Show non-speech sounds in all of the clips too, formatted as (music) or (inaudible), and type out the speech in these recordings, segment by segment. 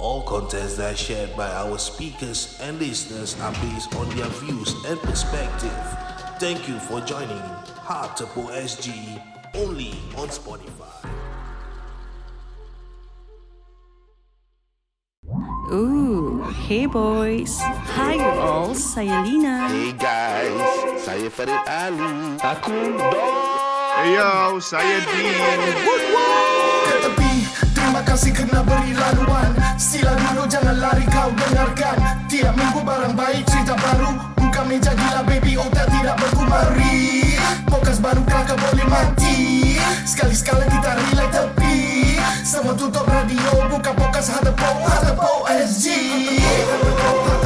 All contents that are shared by our speakers and listeners are based on their views and perspective. Thank you for joining Heart Tepo SG only on Spotify. Ooh, hey boys. Hi you all, saya Lina. Hey guys, saya Farid Ali. Aku Don. Yo, saya Dean. ke tepi Terima kasih kerana beri laluan. Sila dulu jangan lari kau dengarkan. Tiap minggu barang baik cerita baru. Buka meja gila baby otak tidak berkumari. Podcast baru kelakar boleh mati. Sekali-sekala kita relay tepi. Semua tutup radio Buka podcast Hatepo Hatepo SG Korang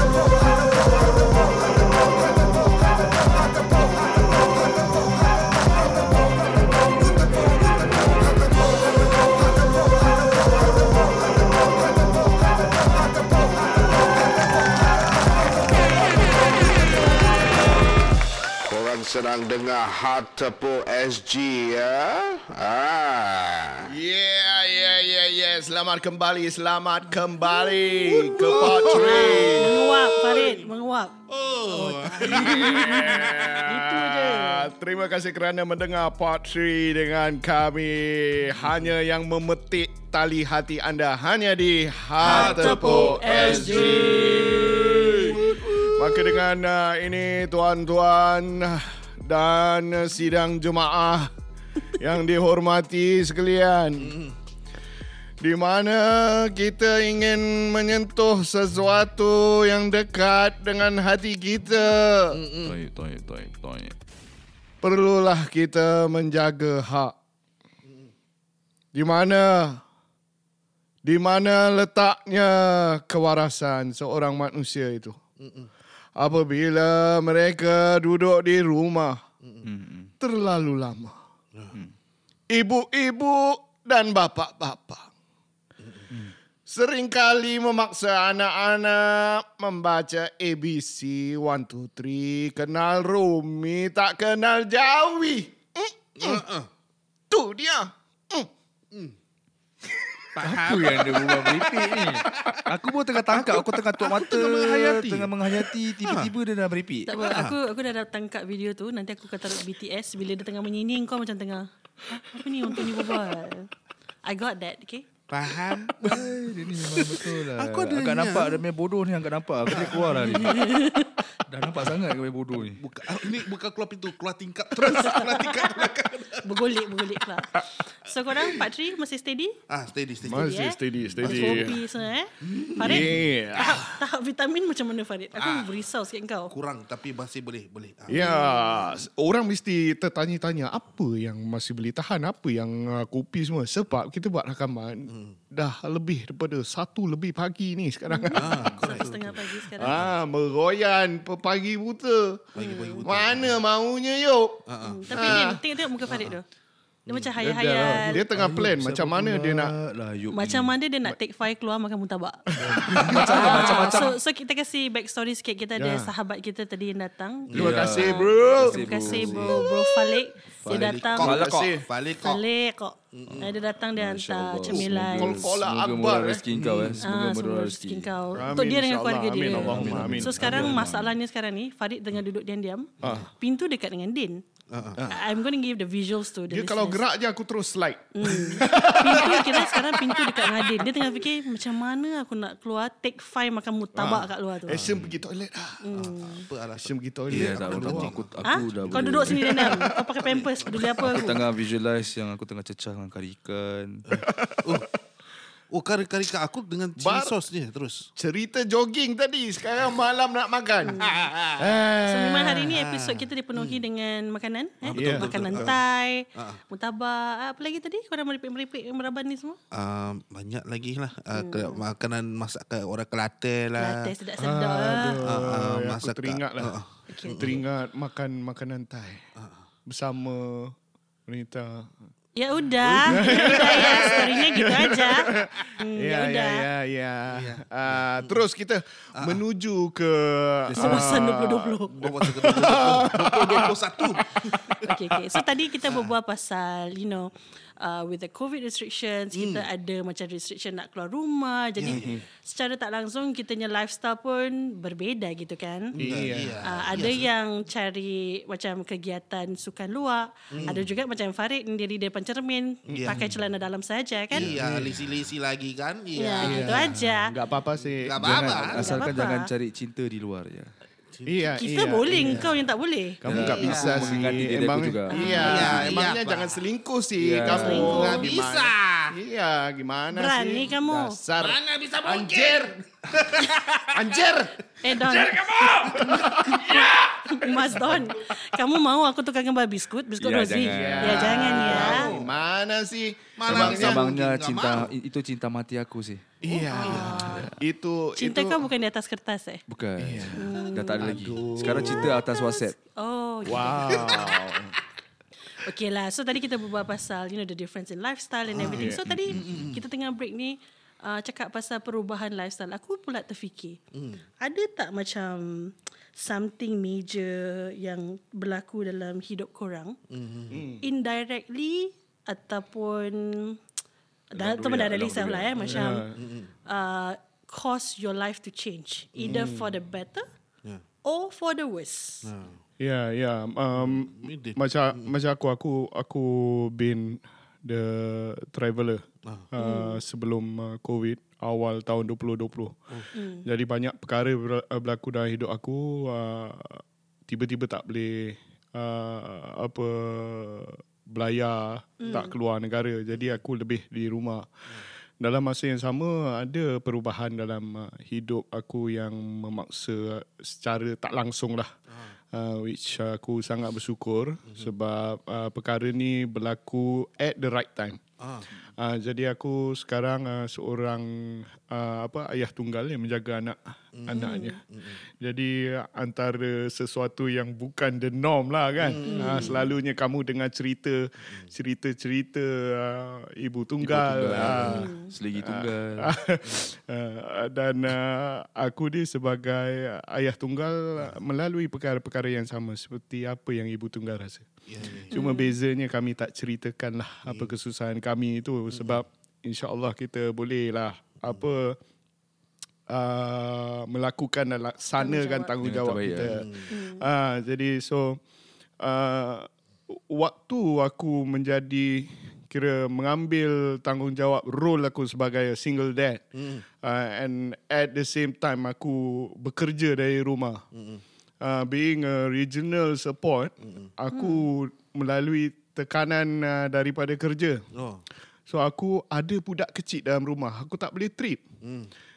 sedang dengar Hard Tepo SG ya? Ah. Yeah, yeah, yeah, yeah. Selamat kembali, selamat kembali ke part 3. Menguap, Farid. Menguap. Oh, (laughs) Itu je. Terima kasih kerana mendengar part 3 dengan kami. Hanya yang memetik tali hati anda hanya di Hatepo SG. Maka dengan uh, ini tuan-tuan dan sidang jemaah yang dihormati sekalian. Di mana kita ingin menyentuh sesuatu yang dekat dengan hati kita. Toy, toy, toy, toy. Perlulah kita menjaga hak. Di mana di mana letaknya kewarasan seorang manusia itu? Apabila mereka duduk di rumah terlalu lama. Ibu-ibu dan bapa-bapa seringkali memaksa anak-anak membaca ABC 1 2 3 kenal Rumi tak kenal Jawi. Mm, mm. Tu dia. Mm. Apa yang dia berubah meripik ni? Aku pun tengah tangkap, aku tengah tutup mata, tengah menghayati. tengah menghayati, tiba-tiba dia dah meripik. Tak apa, aku aku dah dah tangkap video tu. Nanti aku akan taruh BTS. Bila dia tengah menyining, kau macam tengah, "Hah, apa ni untuk ni berbual? I got that, okay? Faham? (laughs) Dia ni memang betul lah. Aku ada agak nampak dia main bodoh ni, agak nampak. Aku dia keluar lah ni. (laughs) dah nampak sangat dia main bodoh ni. Buka, ah, ini bukan keluar pintu, keluar tingkap terus. (laughs) keluar tingkap belakang. Bergolek, bergolek pula. So korang, Pak Tri masih steady? Ah, steady, steady. Masih eh? steady, steady. Kopi semua eh? Farid, Yeah. tahap, tahap vitamin macam mana Farid? Aku Ah. berisau sikit kau. Kurang tapi masih boleh, boleh. Ah. Ya, orang mesti tertanya-tanya apa yang masih boleh tahan, apa yang uh, kopi semua. Sebab kita buat rakaman Hmm. dah lebih daripada satu lebih pagi ni sekarang. Ah, (laughs) Satu setengah pagi sekarang. Ah, meroyan pe- pagi buta. Pagi-pagi betul. Mana maunya yuk? Ah, ah. Hmm, Tapi ni, tengok-tengok muka Farid tu. Dia macam hayal-hayal. dia tengah plan macam mana dia nak Lah, Ayub Macam ni. mana dia nak take five keluar makan mutabak. (laughs) Macam-macam. so, so kita kasih backstory sikit. Kita ada Ya. sahabat kita tadi yang datang. Terima Ya. kasih bro. Terima kasih bro, bro Falik. Dia datang. Falik kok. Falik kok. Falik kok. Eh, Dia datang dia hantar cemilan. Kol- Kola Semoga Akbar, murah eh. rezeki kau eh. Semoga Ah, murah semoga rezeki. rezeki kau. Untuk dia dengan keluarga dia. Amin, Allahumma amin. So sekarang masalahnya sekarang ni Farid tengah duduk diam-diam. Pintu dekat dengan Din. I'm going to give the visuals to the Dia kalau listeners. gerak je aku terus slide. Pintu kira sekarang pintu dekat Din. Dia tengah fikir macam mana aku nak keluar take five makan mutabak kat luar tu. Action pergi toilet lah. Apa alasan? Action pergi toilet. tak aku apa. keluar. Aku, aku Ha? dah Kau boleh. duduk sini diam. Kau pakai pampers. Peduli apa Aku aku. tengah visualize yang aku tengah cecah dengan kari ikan. (laughs) Oh, kari-kari kat aku dengan chili Bar- sauce dia terus. Cerita jogging tadi. Sekarang malam nak makan. (laughs) So memang hari ni episod kita dipenuhi dengan makanan. Eh? betul, makanan Thai, mutabak. Apa lagi tadi? Kau dah meripik-meripik meraban ni semua? Uh, banyak lagi lah. Uh, ke, makanan masakan orang Kelantan lah. Latte sedap-sedap. Aduh, ah. Ah, ah, aku masak- teringat lah. ah, Okay. Teringat makan makanan Thai. Bersama wanita. Ya udah. ya udah ya. Storynya gitu aja. Hmm, ya, Ya, ya, udah. ya, ya. Ah, terus kita menuju ke... Kawasan 2020. Bawa ke 2021. Okay, okay. So tadi kita berbual pasal, you know, uh, with the COVID restrictions, kita ada macam restriction nak keluar rumah. Jadi secara tak langsung kitanya lifestyle pun berbeza gitu kan. Iya. Uh, ada yang cari macam kegiatan sukan luar, ada juga macam Farid sendiri depan cermin Ya. pakai celana dalam saja kan. Iya, lisi-lisi lagi kan. Ya, Iya. gitu aja. Enggak apa-apa sih. Gak Jangan, apa-apa. asalkan apa-apa. jangan cari cinta di luar ya. Iya, Kita iya, boleh, iya. kau yang tak boleh. Kamu nggak Iya. bisa sih. Emang, juga. Iya, Iya, emangnya iya, jangan Pak. selingkuh sih Iya. kamu. Selingkuh. Nggak Gimana? bisa. Iya, gimana Berani sih? kamu. Dasar. Mana bisa mungkin? Anjir. (laughs) Anjir. Eh Don. (laughs) Mas Don, kamu mau aku tukarkan babi biskut, biskut Ya, Rosie? jangan. Ya jangan ya. Gimana sih? Mana Emangnya- bisa Abangnya mungkin, cinta itu cinta mati aku sih. Iya. Itu Cinta itu kau bukan di atas kertas eh? Bukan. Dah tak ada lagi. Sekarang cinta atas WhatsApp. Oh, gitu. Wow. (laughs) Okay lah. So tadi kita berbual pasal you know the difference in lifestyle and everything. So tadi kita tengah break ni uh, cakap pasal perubahan lifestyle. Aku pula terfikir, ada tak macam something major yang berlaku dalam hidup korang indirectly ataupun dah tu dari self lah eh macam uh, cause your life to change either for the better Yeah. or for the worse. Ya, ya. Um, macam macam aku aku aku been the traveller uh, sebelum uh, COVID awal tahun 2020. Jadi banyak perkara ber- berlaku dalam hidup aku uh, tiba-tiba tak boleh uh, apa belayar, tak keluar negara. Jadi aku lebih di rumah. Dalam masa yang sama ada perubahan dalam uh, hidup aku yang memaksa secara tak langsung lah. Uh, which uh, aku sangat bersyukur sebab uh, perkara ni berlaku at the right time. Ah. Uh, jadi aku sekarang uh, seorang uh, apa ayah tunggal yang menjaga anak Mm. anaknya. Jadi uh, antara sesuatu yang bukan the norm lah kan. Mm. Uh, selalunya kamu dengar cerita cerita-cerita uh, ibu tunggal. uh, Selagi tunggal. uh, (laughs) dan uh, aku ni sebagai ayah tunggal uh, melalui perkara-perkara yang sama seperti apa yang ibu tunggal rasa. Ya, ya. Cuma bezanya kami tak ceritakan lah apa kesusahan kami itu sebab insya-Allah kita boleh lah apa uh, melakukan dan laksanakan tanggungjawab Dengan kita. terbaik, Ah jadi so uh, waktu aku menjadi kira mengambil tanggungjawab role aku sebagai single dad uh, and at the same time aku bekerja dari rumah. Uh, being a regional support, aku melalui tekanan uh, daripada kerja. Oh. So aku ada budak kecil dalam rumah. Aku tak boleh trip.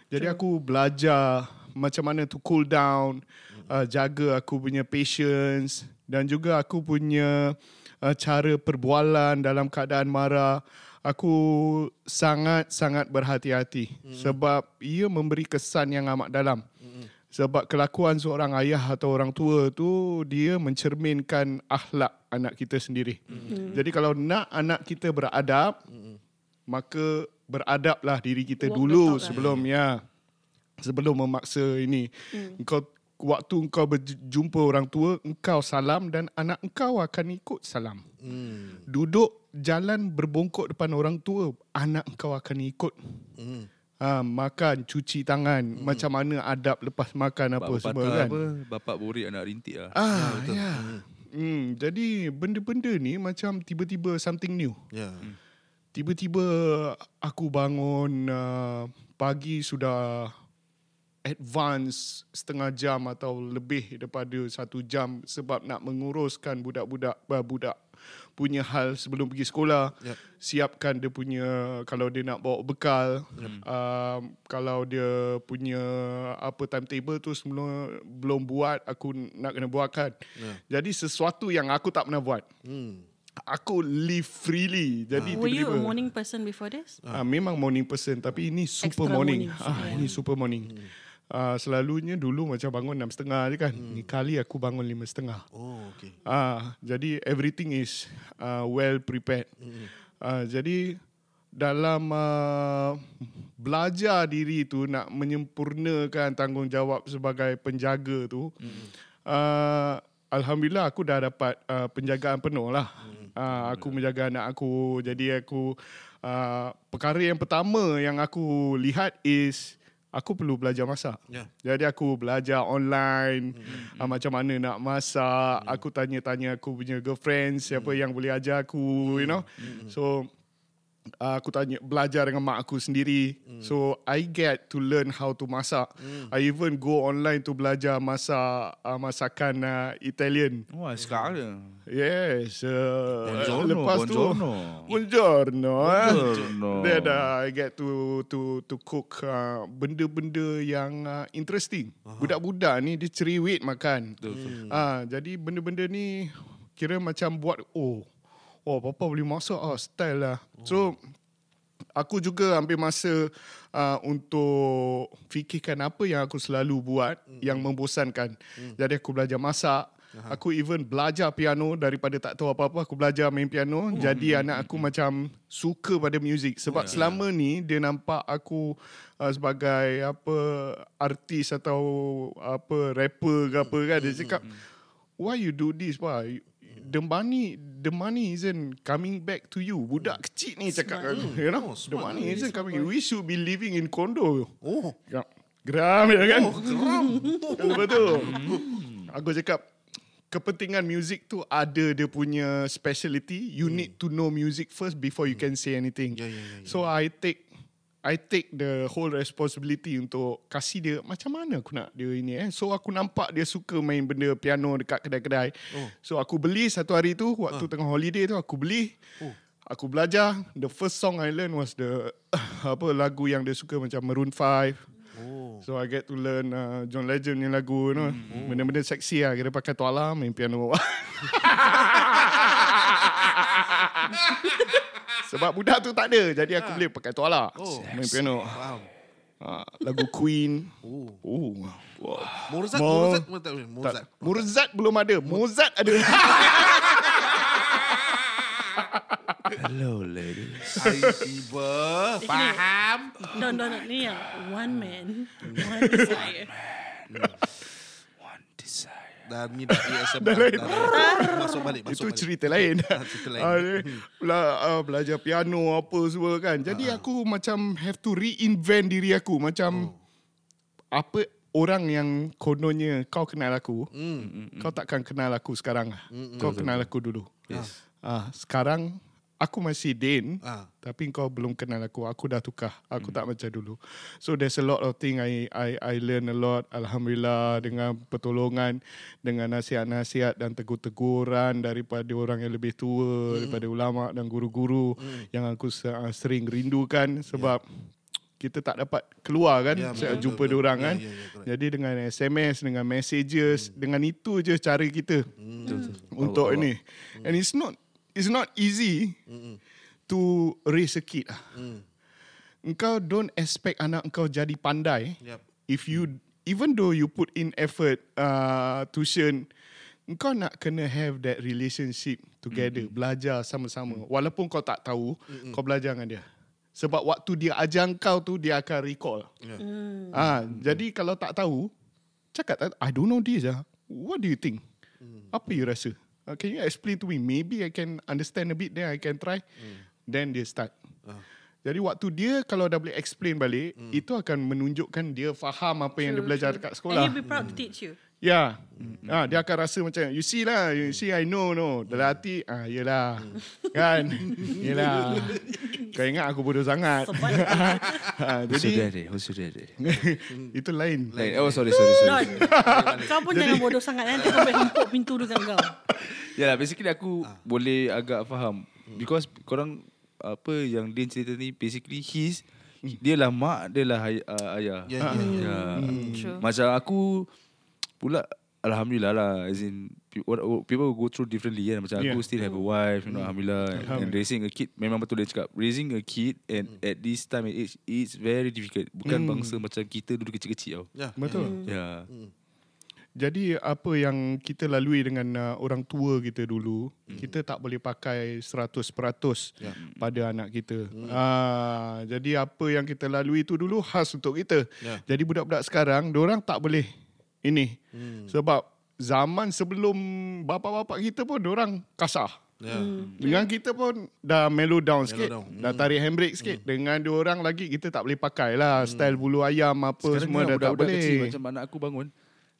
Jadi aku belajar macam mana to cool down, uh, jaga aku punya patience dan juga aku punya uh, cara perbualan dalam keadaan marah. Aku sangat-sangat berhati-hati sebab ia memberi kesan yang amat dalam. Sebab kelakuan seorang ayah atau orang tua tu dia mencerminkan akhlak anak kita sendiri. Jadi kalau nak anak kita beradab, maka beradablah diri kita the dulu lah. sebelum ya sebelum memaksa ini. Engkau waktu engkau berjumpa orang tua, engkau salam dan anak engkau akan ikut salam. Hmm. Duduk jalan berbongkok depan orang tua, anak engkau akan ikut. Hmm. Ha, makan, cuci tangan, macam mana adab lepas makan apa Bapak semua kan. apa, bapak borik anak rintik lah. Ah, ya. Hmm, jadi benda-benda ni macam tiba-tiba something new. Ya. Tiba-tiba aku bangun uh, pagi sudah advance setengah jam atau lebih daripada satu jam sebab nak menguruskan budak-budak uh, budak punya hal sebelum pergi sekolah. Yep. Siapkan dia punya kalau dia nak bawa bekal, um, kalau dia punya apa timetable tu semua belum buat, aku nak kena buatkan. Jadi sesuatu yang aku tak pernah buat. Hmm. Aku live freely. Jadi Were you a morning person before this? Ah, memang morning person tapi ini super Extra morning. morning. Ah, ini super morning. Ah, selalunya dulu macam bangun 6.30 je kan. Ni kali aku bangun 5.30. Oh, okay. Ah, jadi everything is uh, well prepared. Ah, jadi dalam uh, belajar diri tu nak menyempurnakan tanggungjawab sebagai penjaga tu, uh, alhamdulillah aku dah dapat uh, penjagaan penuh lah. Uh, aku menjaga anak aku. Jadi aku uh, perkara yang pertama yang aku lihat is aku perlu belajar masak. Ya. Jadi aku belajar online hmm. uh, macam mana nak masak. Hmm. Aku tanya-tanya aku punya girlfriend siapa yang boleh ajar aku, you know. Hmm. So uh, aku tanya belajar dengan mak aku sendiri. Mm. So I get to learn how to masak. Mm. I even go online to belajar masak uh, masakan uh, Italian. Wah, sekarang. Yes. Uh, Buongiorno, lepas buongiorno. tu Buongiorno. eh. Buongiorno. Then uh, I get to to to cook uh, benda-benda yang uh, interesting. Uh-huh. Budak-budak ni dia ceriwit makan. Ah, jadi benda-benda ni kira macam buat oh oh papa boleh masak ah style lah. So aku juga ambil masa uh, untuk fikirkan apa yang aku selalu buat mm. yang membosankan. Mm. Jadi aku belajar masak. Aha. Aku even belajar piano daripada tak tahu apa-apa aku belajar main piano. Oh. Jadi mm. anak aku mm. macam suka pada muzik sebab yeah. selama ni dia nampak aku uh, sebagai apa artis atau apa rapper ke apa kan dia cakap why you do this why the money the money isn't coming back to you. Budak kecil ni cakap kan, you know. the money isn't coming. We should be living in condo. Oh. Ya. Geram ya kan? Oh, geram. (laughs) Betul. Aku cakap kepentingan music tu ada dia punya speciality. You need to know music first before you can say anything. Ya, ya, ya, ya. So I take I take the whole responsibility untuk kasih dia macam mana aku nak dia ini eh. So aku nampak dia suka main benda piano dekat kedai-kedai. Oh. So aku beli satu hari tu waktu uh. tengah holiday tu aku beli. Oh. Aku belajar. The first song I learn was the (coughs) apa lagu yang dia suka macam Maroon 5. Oh. So I get to learn uh, John Legend ni lagu you know. Oh. Benda-benda seksi lah. Kira pakai tuala main piano. (laughs) (laughs) Sebab budak tu tak ada. Jadi aku boleh pakai tuala. Oh. Main piano. Faham. Ha, lagu Queen. Oh. Oh. Wow. Mozart, Mo- Mozart, Mozart, Mozart. Mozart belum ada. Mozart ada. (laughs) Hello, ladies. Hai tiba. Faham. Don don ni yang one man, one desire. Dan ni dah ESM. Dah lain. Masuk balik. Masuk Itu balik. cerita lain. (laughs) cerita lain. Ah, dia bela- ah, belajar piano apa semua kan. Jadi aku macam have to reinvent diri aku. Macam apa orang yang kononnya kau kenal aku. Kau takkan kenal aku sekarang. Kau kenal aku dulu. Yes. Ah, sekarang aku masih Din, Ah. tapi kau belum kenal aku. Aku dah tukar. Aku tak macam dulu. So there's a lot of thing I I I learn a lot. Alhamdulillah dengan pertolongan, dengan nasihat-nasihat dan tegur-teguran daripada orang yang lebih tua, daripada ulama dan guru-guru yang aku ah, sering rindukan sebab kita tak dapat keluar kan Ya, yeah, betul, jumpa betul. dia orang Ya, kan. ya, ya, correct. Jadi dengan SMS, dengan messages, dengan itu je cara kita untuk ini. And it's not it's not easy to raise a kid. lah. Engkau don't expect anak engkau jadi pandai Yep. if you even though you put in effort uh, tuition engkau nak kena have that relationship together mm-hmm. belajar sama-sama mm. walaupun kau tak tahu mm-hmm. kau belajar dengan dia sebab waktu dia ajar kau tu dia akan recall Yeah. Hmm. ah jadi kalau tak tahu cakap I don't know this ah what do you think apa you rasa uh, can you explain to me maybe I can understand a bit then I can try then dia start jadi waktu dia kalau dah boleh explain balik, hmm. itu akan menunjukkan dia faham apa yang dia belajar dekat And sekolah. he'll be proud to teach you. Ya. Yeah. Ah, dia akan rasa macam you see lah, you see I know no. Dalam hati ah yelah. kan? Yelah. Kau ingat aku bodoh sangat. Ha, (laughs) your jadi? Who's your daddy? itu lain. Lain. Oh, sorry, sorry, sorry. Don, kau pun jangan bodoh sangat nanti kau boleh hempuk pintu dekat kau. (laughs) Ya lah, basically aku boleh agak faham. Because korang apa yang Din cerita ni basically his dia lah mak, dia lah ay- uh, ayah. Ya, ya, ya. Ya. True. Macam aku pula alhamdulillah lah as in people go through differently kan macam Yeah. aku still have a wife you know alhamdulillah and raising a kid memang betul dia cakap raising a kid and at this time and age it's very difficult bukan bangsa macam kita dulu kecil-kecil tau Ya. Betul. ya Jadi apa yang kita lalui dengan uh, orang tua kita dulu, hmm. kita tak boleh pakai 100% Ya. pada anak kita. Hmm. Ah, jadi apa yang kita lalui itu dulu khas untuk kita. Ya. Jadi budak-budak sekarang, orang tak boleh ini. Hmm. Sebab zaman sebelum bapa-bapa kita pun orang kasar. Ya. Dengan kita pun dah mellow down sikit. down. Dah tarik handbrake sikit. Dengan dua orang lagi kita tak boleh pakai lah. Style bulu ayam apa Sekarang semua dah tak budak-budak kecil boleh. macam anak aku bangun.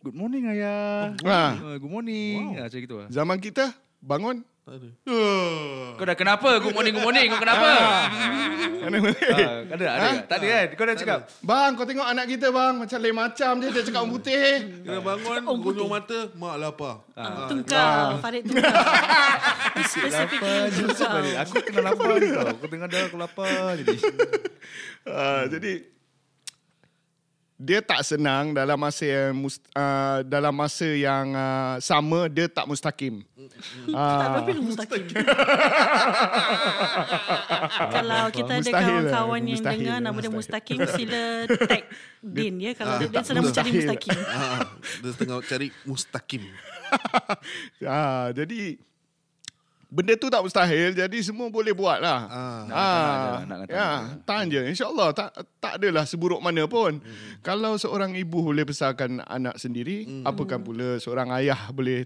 Good morning ayah. Ah. Ah, Good morning. Wow. Macam gitu lah. Zaman kita bangun. Kau dah kenapa? Good morning, good morning. Kau kenapa? Mana boleh. Ah, ada, ada. Ha? Tak ada kan? Kau dah cakap. Bang, kau tengok anak kita bang. Macam lain macam je. Dia cakap orang putih. Kena bangun, gunung mata, mak lapar. Ah, tungkar. Farid tungkar. (laughs) Itu Specific tungkar. Aku kena lapar ni tau. Aku tengah dah aku lapar (laughs) jadi. Uh, jadi dia tak senang dalam masa yang mus, uh, dalam masa yang uh, sama dia tak mustaqim. (laughs) Tak Uh, lu mustaqim. (laughs) Kalau kita ada lah. kawan-kawan yang Mustahil dengar nama dia mustaqim sila tag (laughs) Din ya kalau dia, dia sedang mencari mustahil. mustaqim. Ah, dia tengah cari mustaqim. uh, jadi benda tu tak mustahil jadi semua boleh buat lah. Ah. Nak kata nak je, nak kata ya, tahan je. InsyaAllah tak, tak adalah seburuk mana pun. Hmm. Kalau seorang ibu boleh besarkan anak sendiri, hmm. apakah pula seorang ayah boleh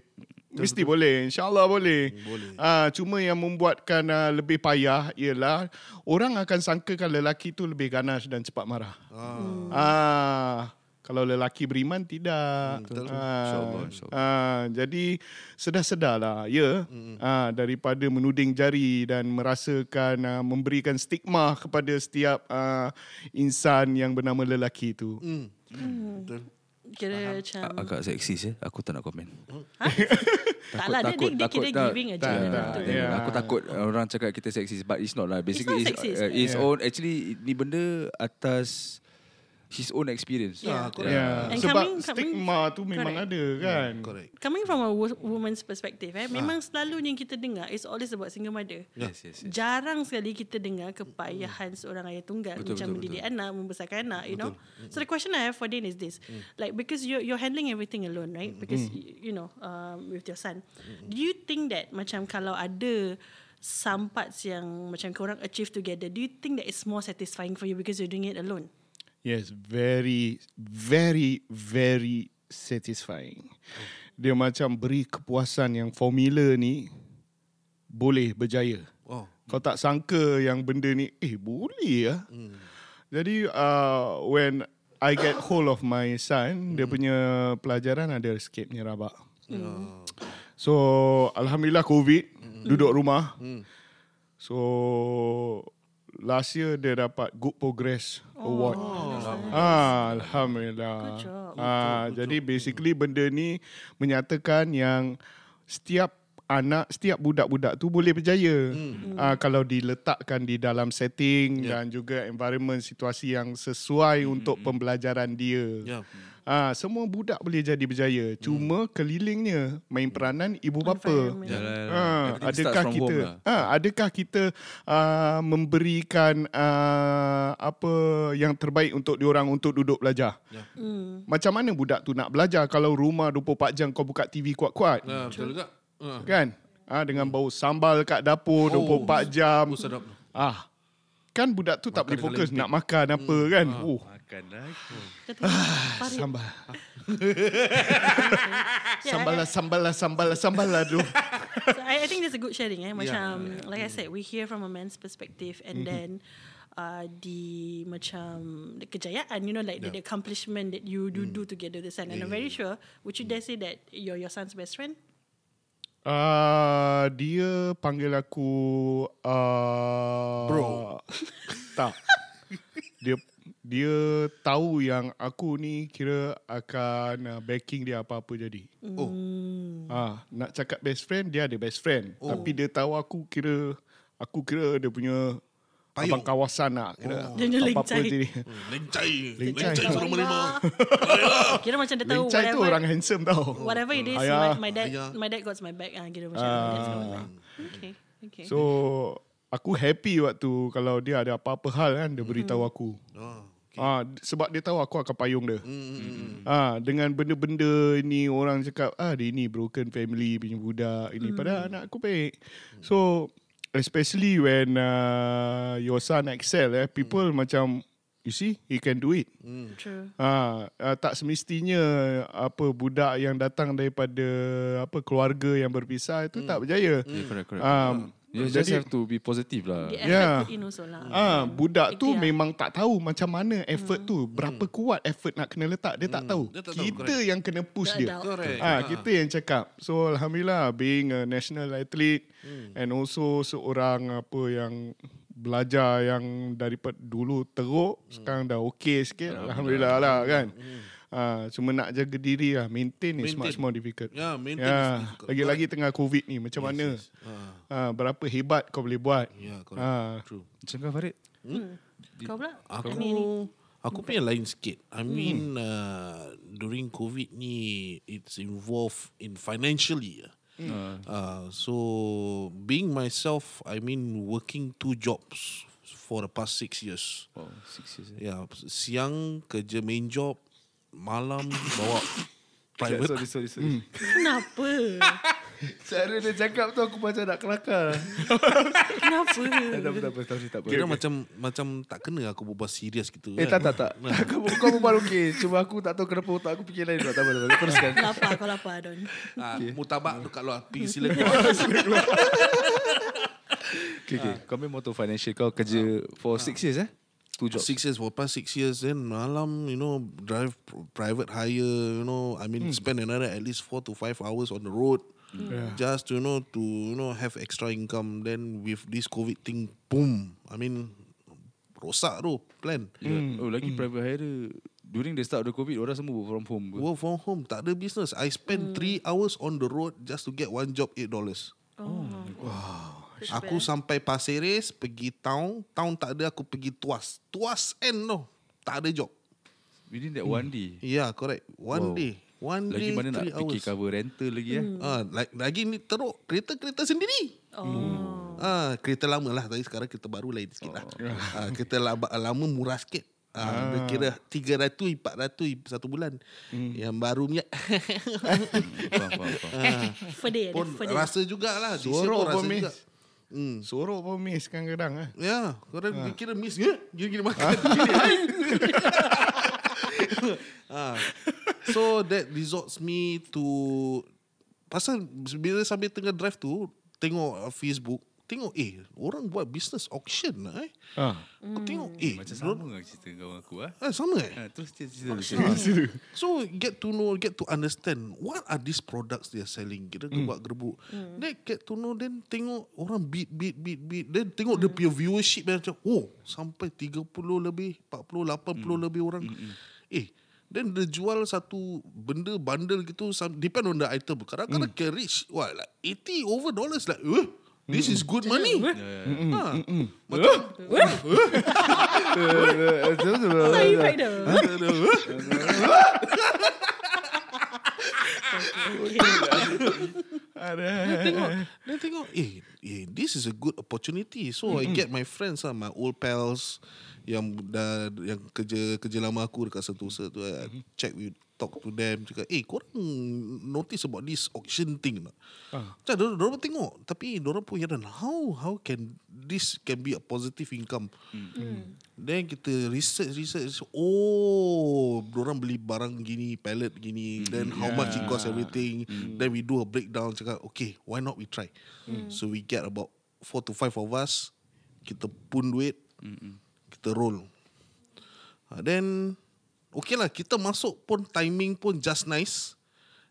Mesti boleh, insyaAllah boleh. Boleh. Ah, cuma yang membuatkan uh, lebih payah ialah orang akan sangkakan lelaki tu lebih ganas dan cepat marah. Ah. Ah, kalau lelaki beriman tidak. betul. Ah, InsyaAllah, insyaAllah. ah, jadi sedar-sedarlah ya ah, daripada menuding jari dan merasakan ah, memberikan stigma kepada setiap ah, insan yang bernama lelaki itu. Hmm. Betul. Kira macam Agak seksis ya. Aku tak nak komen. (laughs) tak lah dia, dia, dia kira tak- giving aja. tak, Betul. tak, Yeah. Aku takut orang cakap kita seksis but it's not lah. Basically not it's, sexist. uh, it's Yeah. own actually ni benda atas his own experience. Yeah. correct. Ya, And sebab coming- coming- stigma tu memang Correct. ada kan. Correct. Coming from a wo- woman's perspective eh, memang selalu yang kita dengar is always about single mother. Yes, yes, yes. Jarang sekali kita dengar kepayahan seorang ayah tunggal Betul, macam betul, mendidik anak, membesarkan anak, you know. So the question I have for Din is this. Like because you're you're handling everything alone, right? Because y- you know, um, with your son. Do you think that macam kalau ada some parts yang macam korang achieve together, do you think that it's more satisfying for you because you're doing it alone? Yes, very, very, very satisfying. Dia macam beri kepuasan yang formula ni boleh berjaya. Oh. Kau tak sangka yang benda ni, eh boleh ya. Hmm. Jadi uh, when I get hold of my son, hmm. dia punya pelajaran ada sikit menyerabak. Hmm. So Alhamdulillah COVID, hmm. duduk rumah. Hmm. So last year dia dapat Good Progress Award. Ah, Alhamdulillah. Good job. Ah, jadi basically benda ni menyatakan yang setiap anak, setiap budak-budak tu boleh berjaya. Hmm. Ah, kalau diletakkan di dalam setting yeah. dan juga environment situasi yang sesuai hmm. untuk pembelajaran dia. Ya. Ah, semua budak boleh jadi berjaya. Cuma kelilingnya main peranan ibu bapa. Environment. Jalan. Ha, Everything adakah starts from kita lah. ha, adakah kita uh, memberikan uh, apa yang terbaik untuk diorang untuk duduk belajar? Ya. Hmm. Macam mana budak tu nak belajar kalau rumah 24 jam kau buka TV kuat-kuat? Ya, betul juga. Ah. Kan? Ah dengan bau sambal kat dapur Oh. 24 jam. Oh, sedap. Ah. Kan budak tu tak Makan boleh fokus nak makan apa kan? Oh, Makan lah. Farid. sambal. Yeah, (laughs) Sambal lah, sambal lah, sambal lah, sambal lah tu. (laughs) so I, I think that's a good sharing. Eh? Macam, like I said, we hear from a man's perspective and then uh, the macam the kejayaan, you know, like the, the accomplishment that you do do together the son. And I'm very sure, would you dare say that you're your son's best friend? Uh, dia panggil aku uh, Bro. (laughs) tak. Dia dia tahu yang aku ni kira akan uh, backing dia apa-apa jadi. Oh. Ah, nak cakap best friend dia ada best friend. Oh. Tapi dia tahu aku kira aku kira dia punya Payung. abang kawasan lah kira. Dia punya apa-apa lencai. jadi. Lencai. Lencai. Lencai suruh menerima. Kira macam dia tahu Lencai tu whatever, orang handsome tau. whatever it is, Ayah. my, my dad Ayah. my dad got my back. Ah, kira macam that's it Okay, okay. So aku happy waktu kalau dia ada apa-apa hal kan dia beritahu aku. Oh. Ah, d- sebab dia tahu aku akan payung dia. Ah, dengan benda-benda ni orang cakap ah dia ni broken family punya budak ini padahal anak aku baik. So especially when uh, your son excel eh people macam You see, he can do it. True. Ha, uh, tak semestinya apa budak yang datang daripada apa keluarga yang berpisah itu tak berjaya. Yeah, correct, correct. Um, You just jadi- have to be positive lah. The effort Yeah. in also lah. Ah, budak tu Ikhtiar. memang tak tahu macam mana effort tu, berapa kuat effort nak kena letak, dia tak tahu. Dia tak tahu, kita yang kena push dia. Correct. Ah, kita yang cakap. So alhamdulillah being a national athlete Hmm. and also seorang apa yang belajar yang daripada dulu teruk Hmm. sekarang dah okey sikit alhamdulillah lah kan. Ah, cuma nak jaga diri lah Maintain is Maintain. much more difficult Ya, maintain Ya, is difficult. Lagi-lagi tengah covid ni Macam mana Ah, Berapa hebat kau boleh buat Ya, correct. Ah, True. Macam kau Farid? Kau pula? Aku Ni, ni. aku punya lain sikit. I mean uh, during COVID ni it's involved in financially. Uh, so being myself, I mean working two jobs for the past six years. Oh, six years. eh. Ya, siang kerja main job, malam bawa (coughs) private. Sorry, sorry, sorry. Kenapa? (laughs) Cara dia cakap tu aku macam nak kelakar. (laughs) Kenapa? tak apa, tak apa, tak apa. Tak apa. Kira macam macam tak kena aku berbual serius gitu. Eh, tak, kan. tak, tak. Kau, kau berbual okey. Cuma aku tak tahu kenapa otak aku fikir lain. Tak apa, tak apa. Teruskan. lapar, kau lapar, Don. Ah, Mutabak tu kat luar. Pergi (laughs) sila keluar. Okay, okay. Kau memang tu financial. Kau kerja for six years eh? Two jobs. Six years for past six years then malam you know drive pr- private hire you know I mean spend another at least four to five hours on the road just to you know to you know have extra income. Then with this COVID thing boom. I mean rosak tu plan. Yeah. Oh, lagi private hire. During the start of the COVID, orang semua work from home. work from home tak ada business. I spend three hours on the road just to get one job eight dollars. Oh. Aku sampai Pasir Ris Pergi town Town tak ada Aku pergi Tuas Tuas end tu Tak ada job Within that one day. Ya yeah, correct One Wow. day One Lagi day mana nak three fikir hours. cover rental lagi eh? Ah, like, lagi ni teruk Kereta-kereta sendiri Oh. Ah, kereta lama lah Tapi sekarang kereta baru lain sikit lah ah, Kereta lama, lama murah sikit Ah, dia kira 300 400 satu bulan. Yang barunya Faham, faham, faham. (laughs) Fede, pun fede. rasa jugalah. Sorok pun rasa pun miss juga. Hmm. Sorok pun miss kadang-kadang ah. Ya, korang ha. kira miss ke? Gini-gini makan. ah. (laughs) So that results me to pasal bila sambil tengah drive tu tengok Facebook, tengok eh orang buat business auction lah eh. Ah. Aku tengok eh Macam sama lah cerita kau dengan aku ah. Eh, sama eh? Ha, terus cerita cerita. So get to know, get to understand what are these products they are selling. Kita gebak gerbuk. Then get to know, then tengok orang beat, beat, beat, beat. Then tengok dia punya viewership dia macam, oh sampai 30 lebih, 40, 80 lebih orang. Eh, then dia jual satu benda bundle gitu, some, depend on the item. Kadang-kadang can reach, what, like 80 over dollars. Like, eh, this is good money. Ha. Macam, (laughs) (laughs) dia. tengok. Dia tengok Eh, eh this is a good opportunity. So I get my friends lah My old pals Yang dah Yang kerja Kerja lama aku Dekat Sentosa tu I check with Talk to them Cakap Eh korang Notice about this auction thing tak? Macam uh. Diorang tengok Tapi diorang pun heran How How can This can be a positive income? Then kita research research Oh Diorang beli barang gini Pallet gini Then how much it cost everything Then we do a breakdown Cakap okay Why not we try? So we get about Four to five of us Kita pun duit Kita roll. Uh, Then Okay lah Kita masuk pun Timing pun just nice.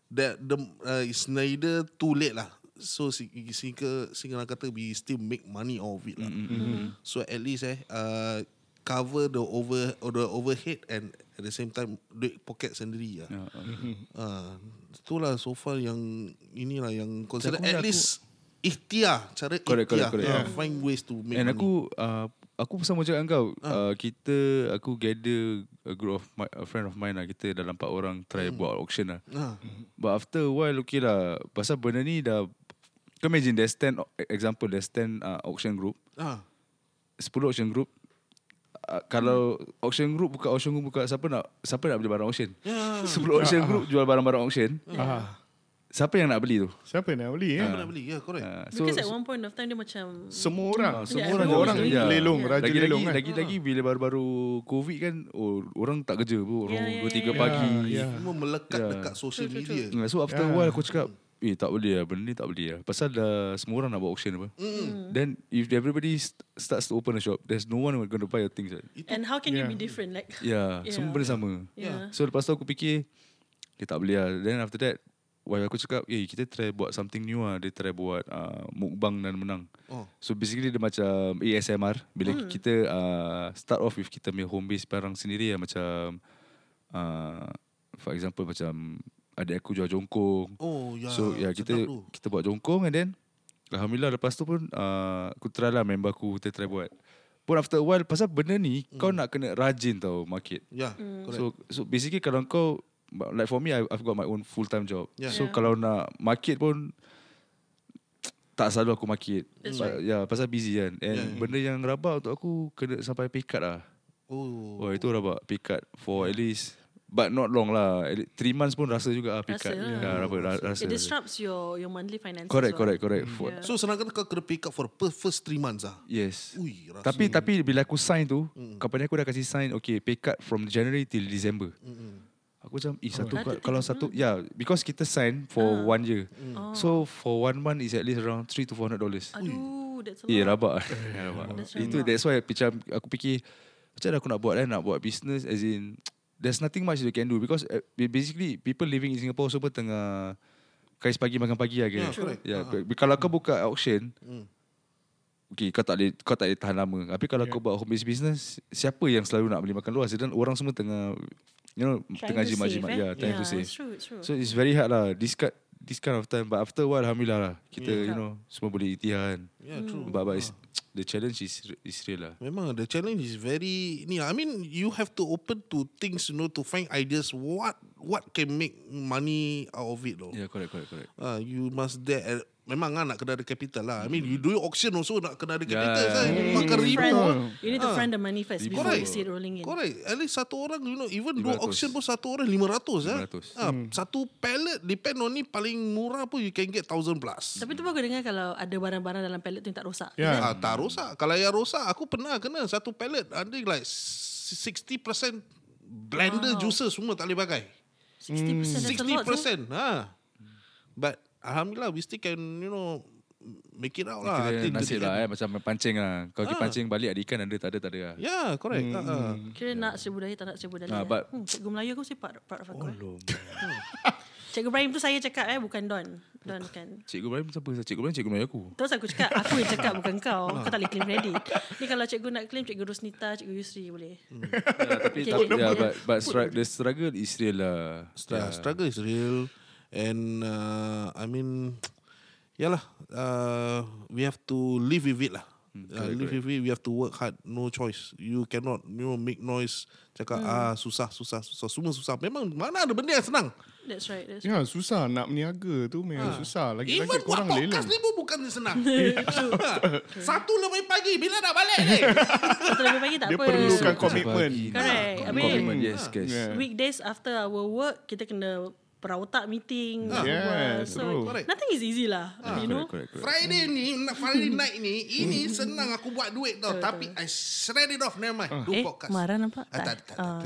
That the uh, It's neither too late lah. So sehingga Sehingga kata We still make money out of it lah. So at least eh uh, Cover the over or the overhead And at the same time Duit pocket sendiri lah. Ya, uh, Itulah so far yang Inilah yang Consider. Aku- at aku- least Ikhtiar Cara Correct, ikhtiar correct, correct. uh, Find ways to make And money. aku uh, Aku sama macam kau. Uh, Kita Aku gather A group of my, A friend of mine lah. Kita dalam 4 orang Try buat auction lah. Ah. But after a while Okay lah. Pasal benda ni dah Kau imagine There's 10 o- Example There's 10 uh, auction group. Ah. 10 auction group. Uh, Kalau auction group Buka auction group buka Siapa nak Siapa nak beli barang auction? Ya. (laughs) 10 auction group Jual barang-barang auction. Ah. Siapa yang nak beli tu? Siapa yang nak beli ya? Mana beli? Ya, correct. Ah, so, Because at one point of time dia macam Semua orang. Ah, semua Yeah, orang everyone orang ya. it. lelong, Yeah. raja lagi lelong lagi kan. lagi lagi bila baru-baru covid kan oh orang tak kerja pun orang Yeah, yeah, 2 3 yeah, pagi. yeah. Semua melekat Ya. dekat social media. Yeah, so after a while aku cakap Eh tak boleh lah Benda ni tak boleh lah Pasal dah Semua orang nak buat auction apa Then if everybody st- Starts to open a shop There's no one Going to buy your things right? And how can you Yeah. be different like Yeah, Yeah. (laughs) Semua benda sama Yeah. So lepas tu aku fikir Dia tak boleh lah Then after that Wife aku cakap Eh kita try buat something new lah Dia try buat uh, Mukbang dan menang Oh. So basically dia macam ASMR Bila kita uh, Start off with kita punya home base Barang sendiri lah Macam uh, For example macam Adik aku jual jongkong Oh, ya. So ya yeah, kita tu. kita buat jongkong and then Alhamdulillah lepas tu pun uh, aku try lah member aku kita try buat. Pun after a while pasal benda ni mm. kau nak kena rajin tau market. Ya, correct. So so basically kalau kau like for me I, I've got my own full time job. Yeah. So Yeah. kalau nak market pun (tsk) tak selalu aku market. That's Pa- Ya pasal busy kan. And Yeah. benda yang rabak untuk aku kena sampai pay cut lah. Oh. Wah itu rabak pay cut for at least But not long lah Three months pun rasa juga ah, pay Rasa cut lah. Ya, rabak, ra- rasa, It rasa. disrupts your your monthly finances. Correct what? correct correct For- Yeah. So senang kata kau kena pick up for the first three months ah. Yes. Ui, rasa. Tapi tapi bila aku sign tu, mm. company aku dah kasih sign okay pay cut from January till December. Mm. Aku macam eh satu oh, kalau satu ya yeah, because kita sign for one year. Oh. So for one month is at least around 3 to 400 dollars. Aduh, that's a Eh lot. rabak. (laughs) rabak. That's Itu rabak. that's why macam aku fikir macam mana aku nak buat kan nak buat business as in there's nothing much you can do because uh, basically people living in Singapore semua tengah kais pagi makan pagi lah Yeah, correct. Yeah, kalau kau buka auction Mm. Okay, kau tak boleh kau tak boleh tahan lama. Tapi kalau yeah. kau buat home based business, siapa yang selalu nak beli makan luar? Sedang orang semua tengah you know Trying tengah to jimat-jimat. save, eh? Yeah, trying to Yeah, save. it's true, it's true. So it's very hard lah this kind this kind of time. But after a while, alhamdulillah lah. Kita Yeah. you know semua boleh itihan. Yeah, true. But, but it's, (tsk) the challenge is is real lah. Memang the challenge is very ni. I mean you have to open to things you know to find ideas what what can make money out of it though. Yeah, correct, correct, correct. Ah, you must there. Memang kan nak kena ada capital lah. I mean you do auction also nak kena ada Yeah. capital kan. Mm. Makan You ribu. friend- You need to Ah. find the money first before Correct. you see it rolling in. Correct. At least satu orang you know even do 500. auction pun satu orang 500 eh. 500. Ah, satu pallet depend on ni paling murah pun you can get 1000 plus. Tapi tu bagus dengar kalau ada barang-barang dalam pallet tu yang tak rosak. Ya. Ah, tak rosak. Kalau yang rosak, aku pernah kena satu pallet ada like 60% blender Wow. juices semua tak boleh pakai. 60% that's a lot. so- 60%. Ha. But alhamdulillah we still can you know make it out lah. Kira nasib lah eh Macam pancing lah Kalau pergi Ah. pancing balik Ada ikan ada tak ada tak ada lah Ya, yeah, correct. Hmm. Uh, Kira nak seribu dalih tak nak seribu dalih. Ah, eh. but- hmm, cikgu Melayu aku part of aku. eh. Lom. Cikgu Ibrahim tu saya cakap eh bukan Don. Don bukan. Cikgu Ibrahim siapa? Cikgu Ibrahim cikgu Melayu aku Terus aku cakap Aku yang cakap bukan kau Kau tak boleh claim credit Ni kalau cikgu nak claim Cikgu Rosnita Cikgu Yusri boleh Ya, tapi Okay, tapi okay. yeah, but but the struggle is real lah. yeah. struggle is real and uh, I mean (tsk) yalah uh, we have to live with it lah. Hmm, uh, live with it, we have to work hard. No choice. You cannot, you know, make noise. Cakap ah susah, susah, susah. Semua susah. Memang mana ada benda yang senang. That's right that's right. Ya susah nak berniaga tu memang susah. Even Lagi-lagi buat korang podcast lelong. ni pun bukan senang. (laughs) (laughs) Satu lebih pagi bila nak balik ni? (laughs) Satu lebih pagi tak Dia apa perlukan komitmen. Correct I mean Commitment, yes, guys. Yeah. Weekdays after our work Kita kena Perautak meeting Ah, yes, So true. Nothing is easy lah You know Correct, correct, correct. Friday ni, Friday night ni, ini senang aku buat duit tau. Tapi I shred it off, never mind. Do Eh podcast. marah nampak Ah, tak, tak, tak, Ah.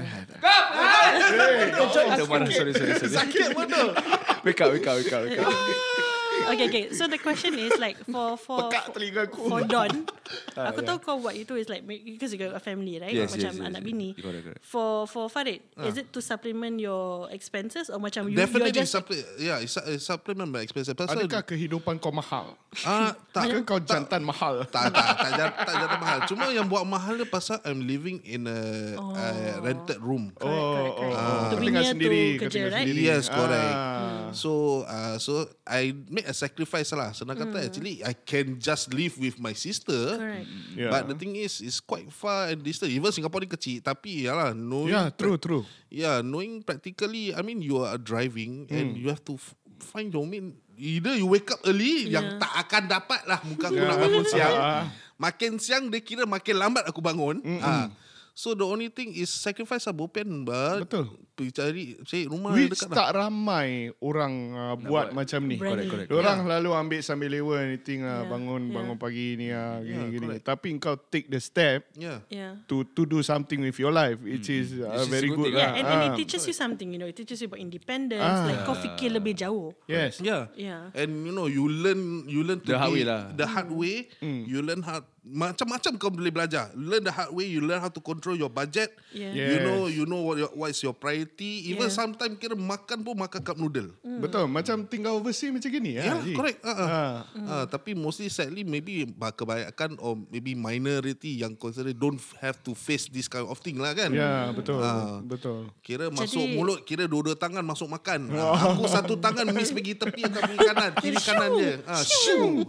Dia marah, sorry, sorry, sorry. Sakit betul. Wake up, wake up, wake up, wake up. Okay okay So the question is like For for Pekak telinga aku. For Don (laughs) Aku tahu kau buat itu is like make- Because you got a family right Yes, Macam yes, yes, anak yes. bini Correct, correct. For for Farid Is it to supplement your expenses Or macam you, Definitely you're just supple yeah, it's, it's supplement my expenses. Pasal Adakah kehidupan kau mahal? ah (laughs) tak Ke kau jantan mahal? tak tak tak tak, tak jatuh mahal. Cuma yang buat mahal dia pasal I'm living in a Oh. uh, rented room. Correct, correct, correct. oh. To Kau be tinggal near sendiri, to kau kerja tinggal right sendiri. Yes, correct. Ah. So uh, so I make a sacrifice lah. Senang kata actually I can just live with my sister. Correct Yeah. But the thing is it's quite far and distant. Even Singapore ni kecil tapi yalah knowing Ya, true, true. Yeah, knowing practically, I mean, you are driving and Hmm. you have to f- find your main. Either you wake up early, Yeah. yang tak akan dapat lah muka aku Yeah. nak bangun siang. (laughs) Makin siang, dia kira makin lambat aku bangun. Hmm, Ah. So the only thing is sacrifice lah bopen but Betul. Pergi cari cari rumah Which dekat lah. tak ramai orang uh, buat, buat. macam ni. Correct, correct. Orang lalu ambil sambil lewa anything lah, Yeah, bangun yeah. bangun pagi ni ah gini Yeah, gini. correct. Tapi kau take the step Yeah. Yeah. to to do something with your life which is uh, Which is very a good good thing. lah. Yeah, and, and it Ah. teaches you something, you know. It teaches you about independence. Ah. Like kau fikir lebih jauh. Yes. Yeah. Yeah. And you know you learn you learn to The hard be- way lah. The hard way. You learn how macam-macam kau boleh belajar. You learn the hard way. You learn how to control your budget. Yeah. You Yes. know you know what your, what is your priority. Even Yeah. sometimes kira makan pun makan cup noodle. Betul. Macam tinggal overseas macam gini Yeah, ah, correct. Uh, uh. Ah. Uh, tapi mostly sadly maybe kebanyakan or maybe minority yang consider don't have to face this kind of thing lah kan. Ya, betul. Ah. Betul. Kira Jadi- masuk mulut Kira dua-dua tangan masuk makan ah, Aku satu tangan Miss pergi tepi Yang pergi kanan Kiri kanan je ah, Shoo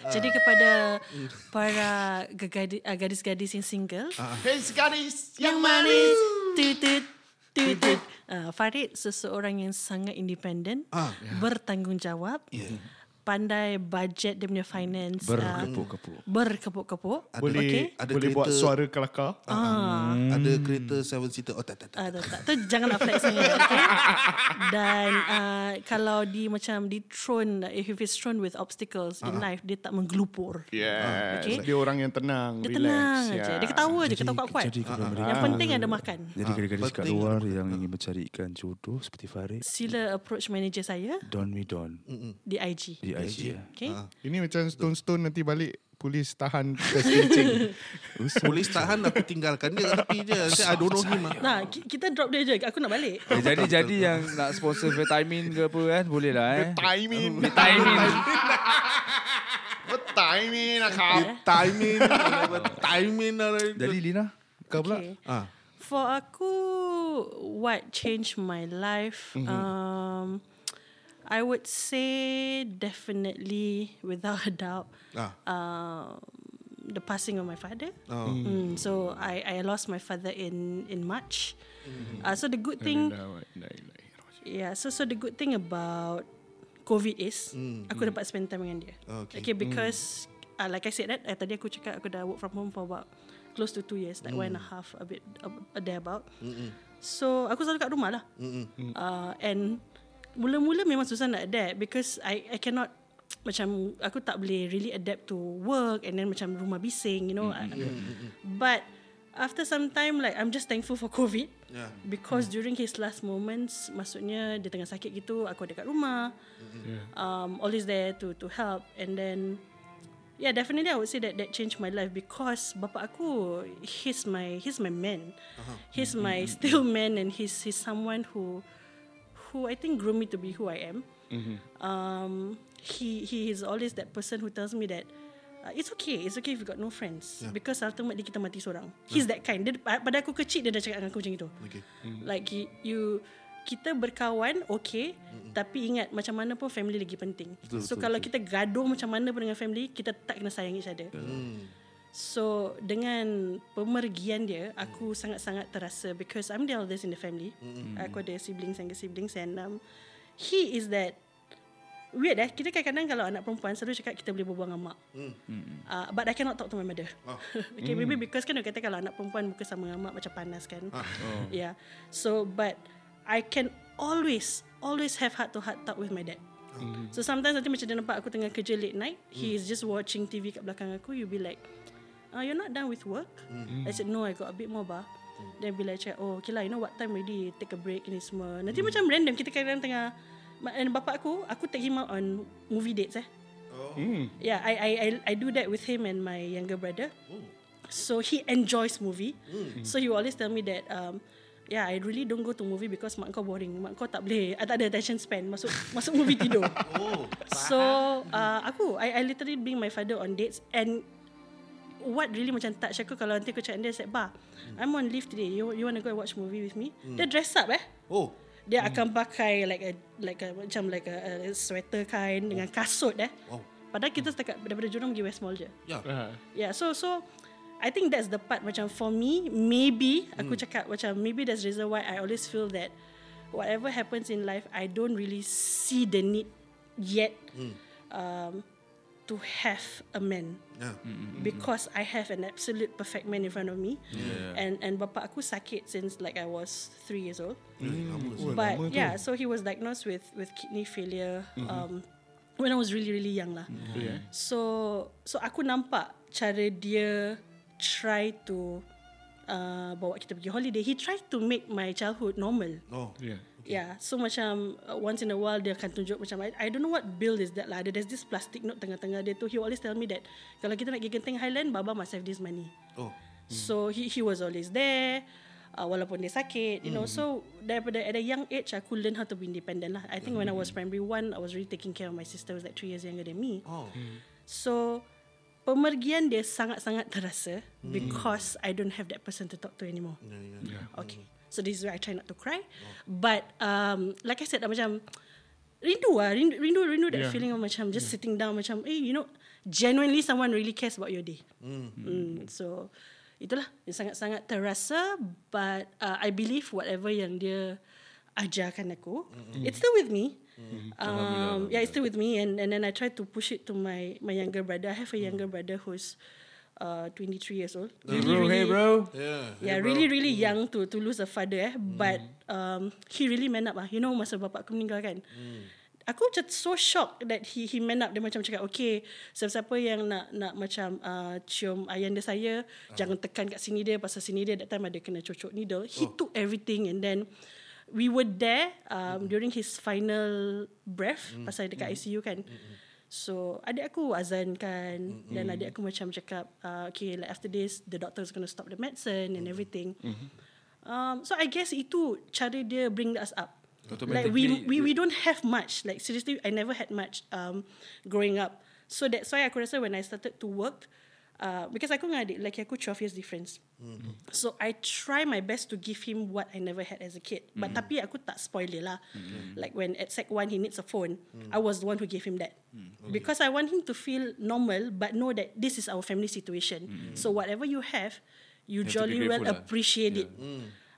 ah. Jadi kepada (laughs) para gegadi- ah, gadis-gadis yang single, Hey, gadis yang manis, tutut, tutut. Uh, Farid seseorang yang sangat independen, Ah. bertanggungjawab, pandai budget dia punya finance, ah, Berkepuk-kepuk. berkepuk-kepuk. boleh Okay. Ada boleh buat suara kelakar. Ah. Ada kereta seven seater Oh tak tak tak Ah, tak, tak. Tu janganlah flex sangat. (laughs) Okay? Dan uh, kalau di macam di thrown, if it's thrown with obstacles in life, dia tak menggelupur. Yes. Okay. Dia orang yang tenang, Dia relax. tenang ya. aja. Dia ketawa je, ketawa kuat-kuat. jadi mereka- Yang penting ada makan. Jadi gadis-gadis kat luar yang ingin mencarikan jodoh seperti Farid, Sila approach manager saya Don Me Don di IG. di IG. Okay? Ini macam stone-stone nanti balik polis tahan kita (laughs) kencing. Polis tahan aku tinggalkan dia tepi je Saya I don't know him ah. Nah, ki- kita drop dia je. Aku nak balik. Eh, jadi jadi yang nak sponsor vitamin ke apa kan boleh lah eh. Timing. Vitamin. Timing nak kau. Timing Timing Jadi Lina, kau pula? Okay. ah. For aku, what changed my life? Um, I would say definitely, without a doubt, Ah. um, the passing of my father. Oh. Mm, so I, I lost my father in in March. Uh, so the good thing, yeah. So so the good thing about COVID is aku dapat spend time dengan dia. Okay. Okay, because uh, like I said that uh, tadi aku cakap aku dah work from home for about close to two years, like one and a half, a bit a, a day about. So aku selalu kat rumah lah. Uh, and mula-mula memang susah nak adapt because I I cannot (tsk) macam aku tak boleh really adapt to work and then macam rumah bising, you know. But after some time like I'm just thankful for COVID. Yeah. Because during his last moments, maksudnya dia tengah sakit gitu, aku ada kat rumah. Um, always there to to help and then yeah, definitely I would say that that changed my life because bapak aku he's my he's my man. He's my still man and he's he's someone who who I think grew me to be who I am. Um, he he is always that person who tells me that uh, it's okay, it's okay if you got no friends because ultimately kita mati seorang. He's that kind. Dia, pada aku kecil dia dah cakap dengan aku macam itu. Okay. Like you, you kita berkawan okay mm-hmm. tapi ingat macam mana pun family lagi penting. Betul, so betul, kalau betul. kita gaduh macam mana pun dengan family, kita tak kena sayang each other. Mm. So dengan pemergian dia, aku mm. sangat-sangat terasa because I'm the eldest in the family. Mm. Aku ada siblings and siblings and um, he is that weird eh. Kita kadang-kadang kalau anak perempuan selalu cakap kita boleh berbual dengan mak. Mm. Uh, but I cannot talk to my mother. Oh. (laughs) okay, maybe because kan dia kata kalau anak perempuan muka sama dengan mak macam panas kan. Oh. Yeah. So but I can always always have heart to heart talk with my dad. Mm-hmm. So sometimes nanti macam dia nampak aku tengah kerja late night, mm. he is just watching TV kat belakang aku, you be like, uh, you're not done with work? Mm-hmm. I said, no, I got a bit more bah. Mm. Then be like, oh, okay lah, you know what time already, take a break ni semua. Nanti mm. macam random, kita kadang tengah, and bapak aku, aku take him out on movie dates eh. Oh. Mm. Yeah, I, I I I do that with him and my younger brother. Oh. So he enjoys movie. Mm. So he always tell me that um, yeah, I really don't go to movie because mak kau boring. Mak kau tak boleh, I tak ada attention span masuk (laughs) masuk movie tidur. oh, so uh, aku, I, I literally bring my father on dates and what really macam touch aku kalau nanti aku cakap dia, saya bah, I'm on leave today. You you want to go and watch movie with me? Mm. Dia dress up eh. Oh. Dia akan pakai like a like a macam like a, a sweater kind dengan kasut eh. Wow. Padahal kita setakat daripada Jurong pergi West Mall je. Ya. Uh, Yeah, so so I think that's the part macam for me maybe aku cakap macam maybe that's the reason why I always feel that whatever happens in life I don't really see the need yet um, to have a man. Yeah. because I have an absolute perfect man in front of me. And and bapa aku sakit since like I was three years old. But yeah so he was diagnosed with with kidney failure um, when I was really really young lah. Yeah. so so aku nampak cara dia try to uh, bawa kita pergi holiday. He tried to make my childhood normal. Oh. Yeah. Yeah, so macam uh, once in a while dia akan tunjuk macam I, I don't know what bill is that lah. There's this plastic note tengah-tengah dia tu. He always tell me that kalau kita nak pergi Genting Highland, Baba must have this money. Oh. So he he was always there. Uh, walaupun dia sakit, you know. So daripada at a young age, aku learn how to be independent lah. I think when I was primary one, I was really taking care of my sister who was like three years younger than me. Oh. So pemergian dia sangat-sangat terasa because I don't have that person to talk to anymore. Okay. So this is where I try not to cry. But um, like I said, dah macam rindu lah, rindu, rindu, rindu that Yeah. feeling of macam just sitting down macam, eh, you know, genuinely someone really cares about your day. Mm. So itulah yang sangat-sangat terasa. But uh, I believe whatever yang dia ajarkan aku, it's still with me. Um, yeah, it's still with me, and and then I try to push it to my my younger brother. I have a younger brother who's uh 23 years old. Hey bro, hey bro. Yeah. Yeah, really really young to to lose a father eh. But um he really man up lah. You know masa bapak aku meninggal kan. Aku macam so shocked that he he man up dia macam cakap okay siapa-siapa yang nak nak macam uh, cium ayah dia saya jangan tekan kat sini dia pasal sini dia that time ada kena cocok needle. He took everything and then we were there um, during his final breath pasal dekat ICU kan. So adik aku azan kan mm-hmm. dan adik aku macam cakap uh, okay like after this the doctor is going to stop the medicine and everything. Mm-hmm. Um, so I guess itu cara dia bring us up. Like we we we don't have much. Like seriously, I never had much um, growing up. So that's why aku rasa when I started to work, uh, because aku dengan adik like aku 12 years difference. Mm-hmm. So I try my best to give him what I never had as a kid. But tapi aku tak spoil dia lah. Like when at sec 1 he needs a phone, I was the one who gave him that. Because I want him to feel normal but know that this is our family situation. So whatever you have, you, have be jolly well grateful lah. appreciate it.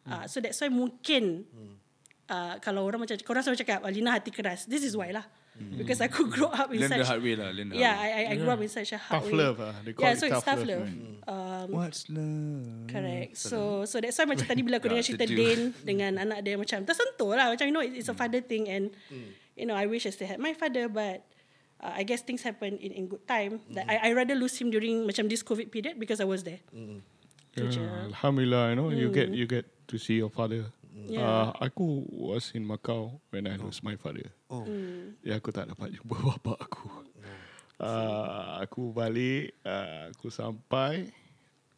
Uh, so that's why mungkin uh, kalau orang macam korang selalu cakap Alina hati keras. This is why lah. Because aku (laughs) grow up in Learn the such hard way lah. Learn the Yeah, hard way. I, I, I grew up in such a hard Tough way. love ah. They call yeah, it so it's tough tough love, love. Um, What's love? correct. So so that's why macam tadi bila aku (laughs) dengar cerita. Dane dengan anak dia macam tersentuh lah. Macam you know it's a father thing and you know I wish I still had my father but uh, I guess things happen in in good time. That I I rather lose him during macam this COVID period because I was there. Je. Yeah, Alhamdulillah, you know, you get you get to see your father. Yeah. Uh, aku was in Macau when I lost my father. Oh. Ya, aku tak dapat jumpa (laughs) bapa aku. Uh, aku balik, uh, aku sampai,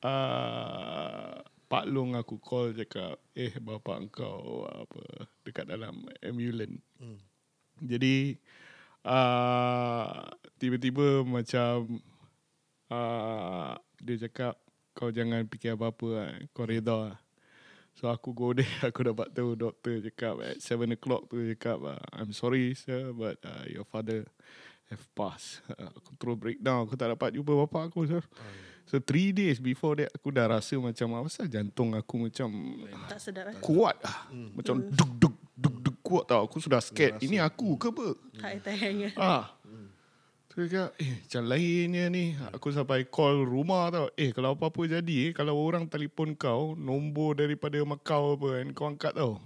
uh, Pak Long aku call cakap, eh bapa engkau apa dekat dalam ambulans. Jadi uh, tiba-tiba macam uh, dia cakap kau jangan fikir apa-apa kau reda lah. So aku go there (laughs) aku dapat tahu doktor cakap at 7 o'clock tu cakap uh, I'm sorry sir but uh, your father have passed. Uh, aku terus breakdown aku tak dapat jumpa bapa aku sir. So 3 days before that aku dah rasa macam apa pasal jantung aku macam Tak sedap eh. kuat ah. Macam duk duk duk duk kuat tau. Aku sudah scared. Ini aku ke apa? Tak tayangnya. Ah. Dia cakap, eh macam lainnya ni. Aku sampai call rumah tau. Eh kalau apa-apa jadi, eh, kalau orang telefon kau, nombor daripada Macau apa kan, kau angkat tau.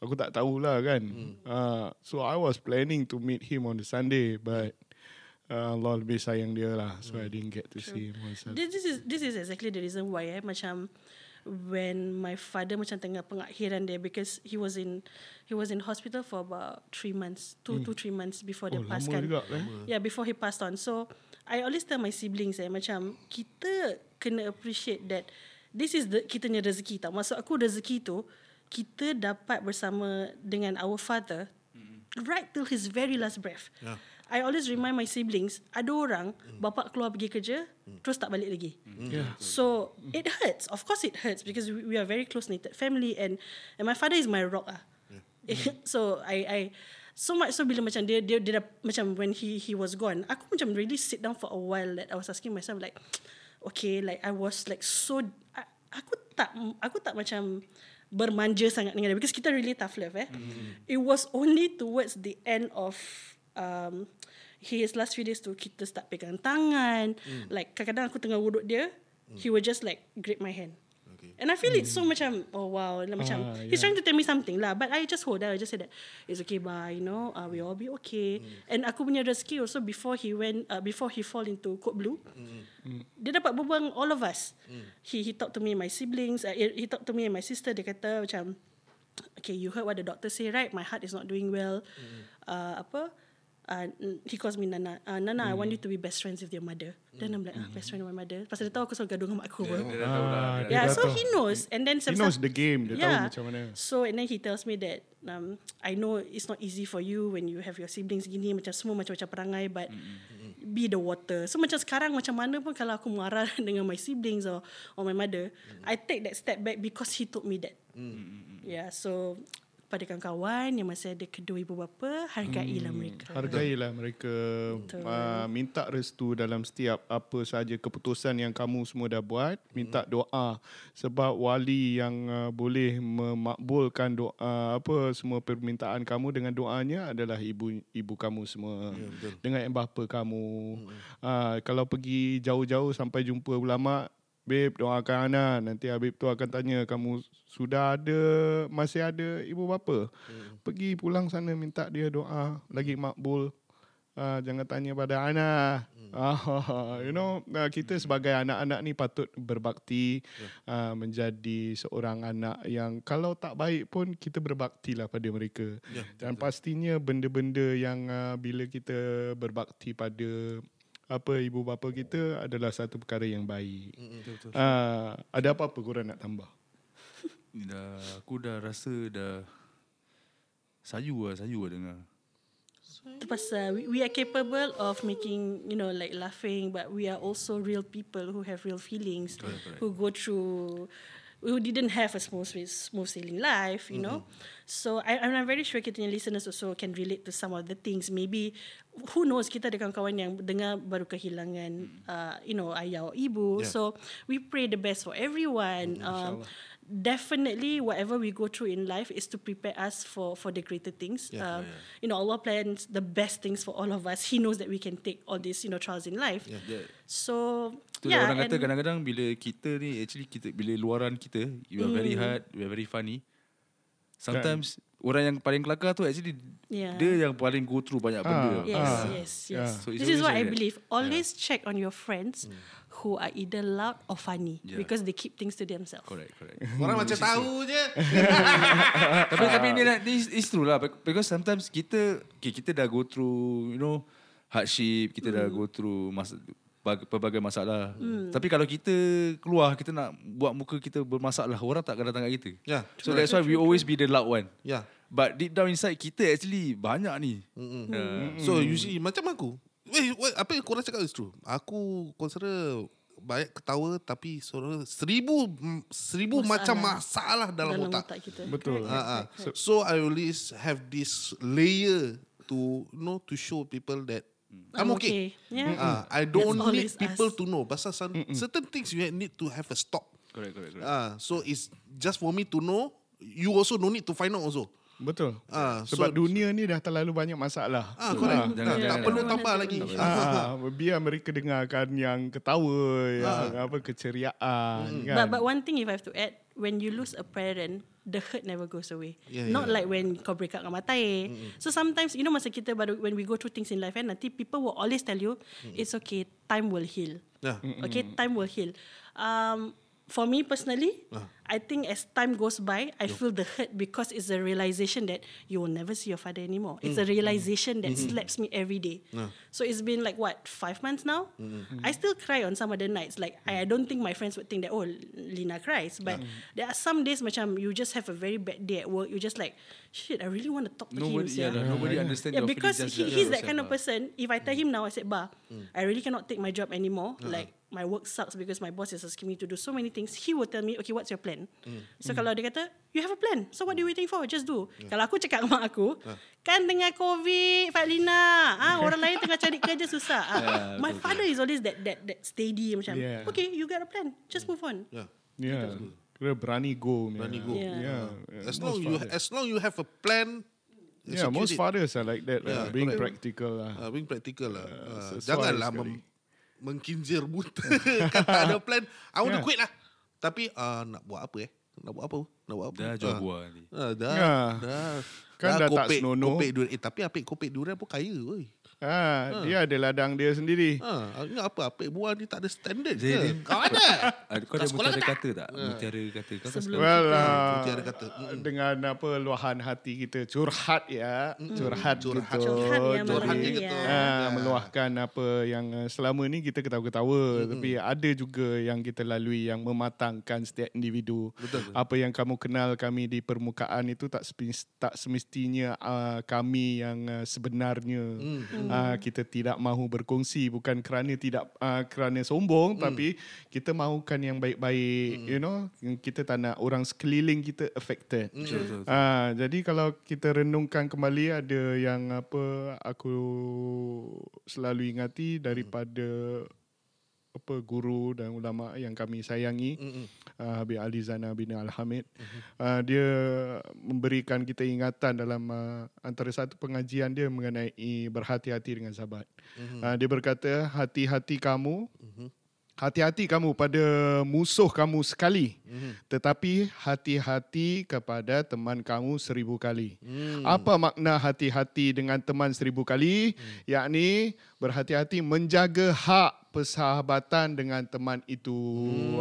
Aku tak tahulah kan. Ah, so I was planning to meet him on the Sunday, but uh, Allah lebih sayang dia lah. So I didn't get to see him on Sunday. This, this is this is exactly the reason why eh macam when my father macam tengah pengakhiran dia because he was in he was in hospital for about three months, two to three months before dia Oh, pass lama kan. juga, eh? Yeah, before he passed on. So I always tell my siblings eh macam kita kena appreciate that this is the kita punya rezeki tau. Maksud aku rezeki tu kita dapat bersama dengan our father right till his very last breath. Yeah. I always remind my siblings, ada orang bapa keluar pergi kerja terus tak balik lagi. Yeah. So it hurts. Of course it hurts because we, we are very close knitted family and and my father is my rock ah. (laughs) so I I so much so bila macam dia dia dia dah, macam when he he was gone, aku macam really sit down for a while that I was asking myself like okay like I was like so I, aku tak aku tak macam bermanja sangat dengan dia because kita really tough love eh. It was only towards the end of um, his last few days tu kita start pegang tangan. Like kadang-kadang aku tengah wuduk dia, he will just like grip my hand. Okay. And I feel it so macam oh wow. Like, macam Ah, he's trying to tell me something lah. But I just hold out. I just said that it's okay bye. You know uh, we all be okay. And aku punya rezeki also before he went uh, before he fall into code blue dia dapat berbual all of us. He he talked to me and my siblings uh, he he talked to me and my sister. Dia kata macam okay you heard what the doctor say right? My heart is not doing well. Uh, apa Uh, he calls me Nana. Uh, Nana, I want you to be best friends with your mother. Then I'm like, ah, best friend with my mother. Pasal dia tahu aku selalu gaduh dengan mak aku. apa. Ah, dia Yeah, so he knows. And then He knows the game. Dia tahu macam mana. So and then he tells me that um, I know it's not easy for you when you have your siblings gini macam semua macam-macam perangai but be the water. So macam sekarang macam mana pun kalau aku marah (laughs) dengan my siblings or or my mother, I take that step back because he told me that. Yeah, so pada kawan-kawan yang masih ada kedua ibu bapa, hargailah mereka. Hargailah mereka. Uh, minta restu dalam setiap apa saja keputusan yang kamu semua dah buat. Minta doa. Sebab wali yang uh, boleh memakbulkan doa apa semua permintaan kamu dengan doanya adalah ibu ibu kamu semua. Ya, dengan ibu bapa kamu. Uh, kalau pergi jauh-jauh sampai jumpa ulama Babe doakan Ana. Nanti Habib tu akan tanya Kamu sudah ada Masih ada ibu bapa hmm. Pergi pulang sana Minta dia doa Lagi makbul uh, Jangan tanya pada Ana hmm. uh, (laughs) You know uh, Kita sebagai anak-anak ni Patut berbakti yeah. uh, Menjadi seorang anak Yang kalau tak baik pun Kita berbakti lah pada mereka Ya, Dan pastinya Benda-benda yang uh, Bila kita berbakti pada apa ibu bapa kita adalah satu perkara yang baik. Betul. Ah, ada apa-apa korang nak tambah? Ni dah aku dah rasa dah sayu lah, sayu lah dengar. Itu pasal we, we are capable of making, you know, like laughing, but we are also real people who have real feelings, Correct, correct. who go through, who didn't have a smooth, smooth sailing life, you know. So I, I'm very sure kita punya listeners also can relate to some of the things. Maybe, who knows, kita ada kawan-kawan yang dengar baru kehilangan, uh, you know, ayah or ibu. Yeah. So we pray the best for everyone. Um, definitely whatever we go through in life is to prepare us for for the greater things Yeah. um, you know Allah plans the best things for all of us he knows that we can take all these you know trials in life Yeah. so Tu yeah yeah, orang kata kadang-kadang bila kita ni actually kita bila luaran kita you are very Hmm. hard, you are very funny. Sometimes orang yang paling kelakar tu actually Yeah. dia yang paling go through banyak benda. yes Ah, yes yes yeah. So this is what I believe always check on your friends who are either loud or funny Yeah. because they keep things to themselves Correct, correct. (laughs) Orang macam tahu je. (laughs) tapi tapi ni ni is, is true lah Bec- because sometimes kita okay, kita dah go through you know hardship, kita dah go through mas, bag- pelbagai masalah. Tapi kalau kita keluar kita nak buat muka kita bermasalah, orang tak akan datang kat kita. Ya. So that's why we always be the loud one. Ya. But deep down inside kita actually banyak ni. Mm-mm. Uh, So you see macam aku. Eh, what, apa yang korang cakap is true. Aku consider banyak ketawa tapi suara seribu seribu Masalah. macam masalah dalam, dalam otak. otak kita Betul. Correct, ah. correct, correct. So I always have this layer to you know to show people that I'm okay. yeah Ah, I don't That's need people us. to know. Pasal some, certain things you need to have a stop. correct, correct, correct. Ah, so it's just for me to know. You also don't need to find out also. Betul. Ah, Sebab so- dunia ni dah terlalu banyak masalah. Ah, correct. Jangan- tak, jangan- tak perlu tambah lagi. Ah, biar mereka dengarkan yang ketawa, yang apa keceriaan kan. But but one thing if I have to add, when you lose a parent, the hurt never goes away. Yeah, Not yeah. like when kau break up dengan matai. So sometimes you know masa kita baru when we go through things in life, kan, nanti people will always tell you, it's okay, time will heal. Yeah. Okay, time will heal. Um, for me personally, Ah. I think as time goes by, I feel the hurt because it's a realization that you will never see your father anymore. It's mm. a realization that mm-hmm. slaps me every day. So it's been like what five months now. Mm-hmm. I still cry on some of the nights. Like I, I don't think my friends would think that oh Lina cries, but there are some days macam you just have a very bad day at work. You just like shit. I really want to talk to Nobody, him. yeah, sia." lah, nobody understand Yeah, your because feelings. he, just he's like that kind of person. If I tell mm. him now, I said, "Bah, mm. I really cannot take my job anymore. Uh-huh. Like my work sucks because my boss is asking me to do so many things." He will tell me, "Okay, what's your plan?" So kalau dia kata, "You have a plan. So what are you waiting for? Just do." Kalau aku cakap dengan mak aku, kan tengah COVID, Fatlina, ah orang lain tengah cari kerja susah. Ah, my father is always that that that steady macam, Yeah. "Okay, you got a plan. Just move on." Yeah. Ya. Kira berani go. Berani go. Ya. Yeah. Yeah. As long you as long you have a plan, Yeah, most Execute it. fathers are like that. Yeah, lah, being correct. practical lah. Ah, being practical lah. Ah, sesuai janganlah mem- mengkinjir buta. (laughs) kan tak ada plan. I want to Yeah. quit lah. Tapi uh, nak buat apa eh? Nak buat apa? Nak buat apa? Dah jual Ah. buah ni. Ah, dah, Ya. dah. Kan dah tak kopek, senonoh. Kopek durian. Eh, tapi apik kopek durian pun kaya. Oi. Ha, dia ada ladang dia sendiri. Ha, ingat apa? Apik buah ni tak ada standard ke? dia- Kau ada? (laughs) Ah, Kau ada sekolah mutiara ke tak? kata tak? Mutiara kata. Kau tak Sebelum Well, kita uh, Mutiara kata. Mm-mm. dengan apa luahan hati kita curhat ya, curhat, Curhat. gitu. Curhat ya malam Curhat gitu. ya. Ah, meluahkan apa yang uh, selama ni kita ketawa-ketawa tapi ada juga yang kita lalui yang mematangkan setiap individu. Betul. Apa yang kamu kenal kami di permukaan itu tak tak semestinya uh, kami yang uh, sebenarnya uh, kita tidak mahu berkongsi bukan kerana tidak uh, kerana sombong tapi kita mahukan yang baik-baik you know? Kita tak nak orang sekeliling kita affected. Betul, betul. Ah, jadi kalau kita renungkan kembali ada yang apa aku selalu ingati daripada apa guru dan ulama yang kami sayangi uh, Habib Ali Zana bin Al-Hamid. Uh, dia memberikan kita ingatan dalam uh, antara satu pengajian dia mengenai berhati-hati dengan sahabat. Uh, dia berkata hati-hati kamu Hati-hati kamu pada musuh kamu sekali. Tetapi hati-hati kepada teman kamu seribu kali. Apa makna hati-hati dengan teman seribu kali? Yakni berhati-hati menjaga hak persahabatan dengan teman itu.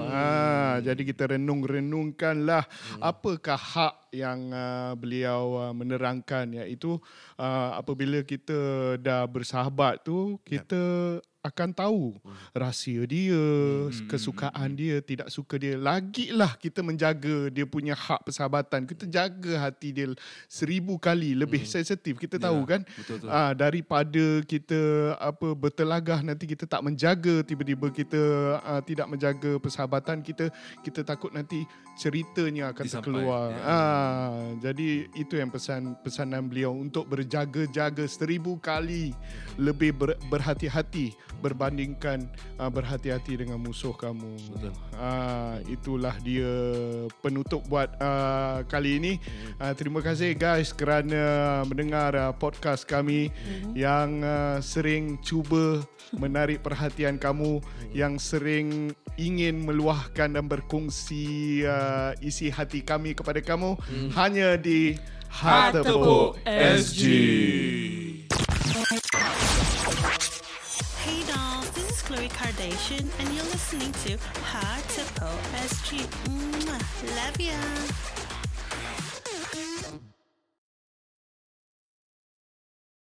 Ha, jadi kita renung-renungkanlah apakah hak yang uh, beliau uh, menerangkan. Iaitu uh, apabila kita dah bersahabat tu kita akan tahu rahsia dia, kesukaan dia, tidak suka dia. Lagilah kita menjaga dia punya hak persahabatan. Kita jaga hati dia seribu kali lebih sensitif. Kita tahu kan? betul, betul. Ah daripada kita apa bertelagah nanti kita tak menjaga tiba-tiba kita ah, tidak menjaga persahabatan kita, kita takut nanti ceritanya akan Disampai, terkeluar. ya. Ah jadi itu yang pesan pesanan beliau untuk berjaga-jaga seribu kali lebih ber, berhati-hati berbandingkan uh, berhati-hati dengan musuh kamu. Betul. Uh, itulah dia penutup buat uh, kali ini. Uh, terima kasih guys kerana mendengar uh, podcast kami yang uh, sering cuba (laughs) menarik perhatian kamu yang sering ingin meluahkan dan berkongsi uh, isi hati kami kepada kamu hanya di Tepuk SG. Khloe Kardashian and you're listening to Hard to SG. Mwah. Love ya.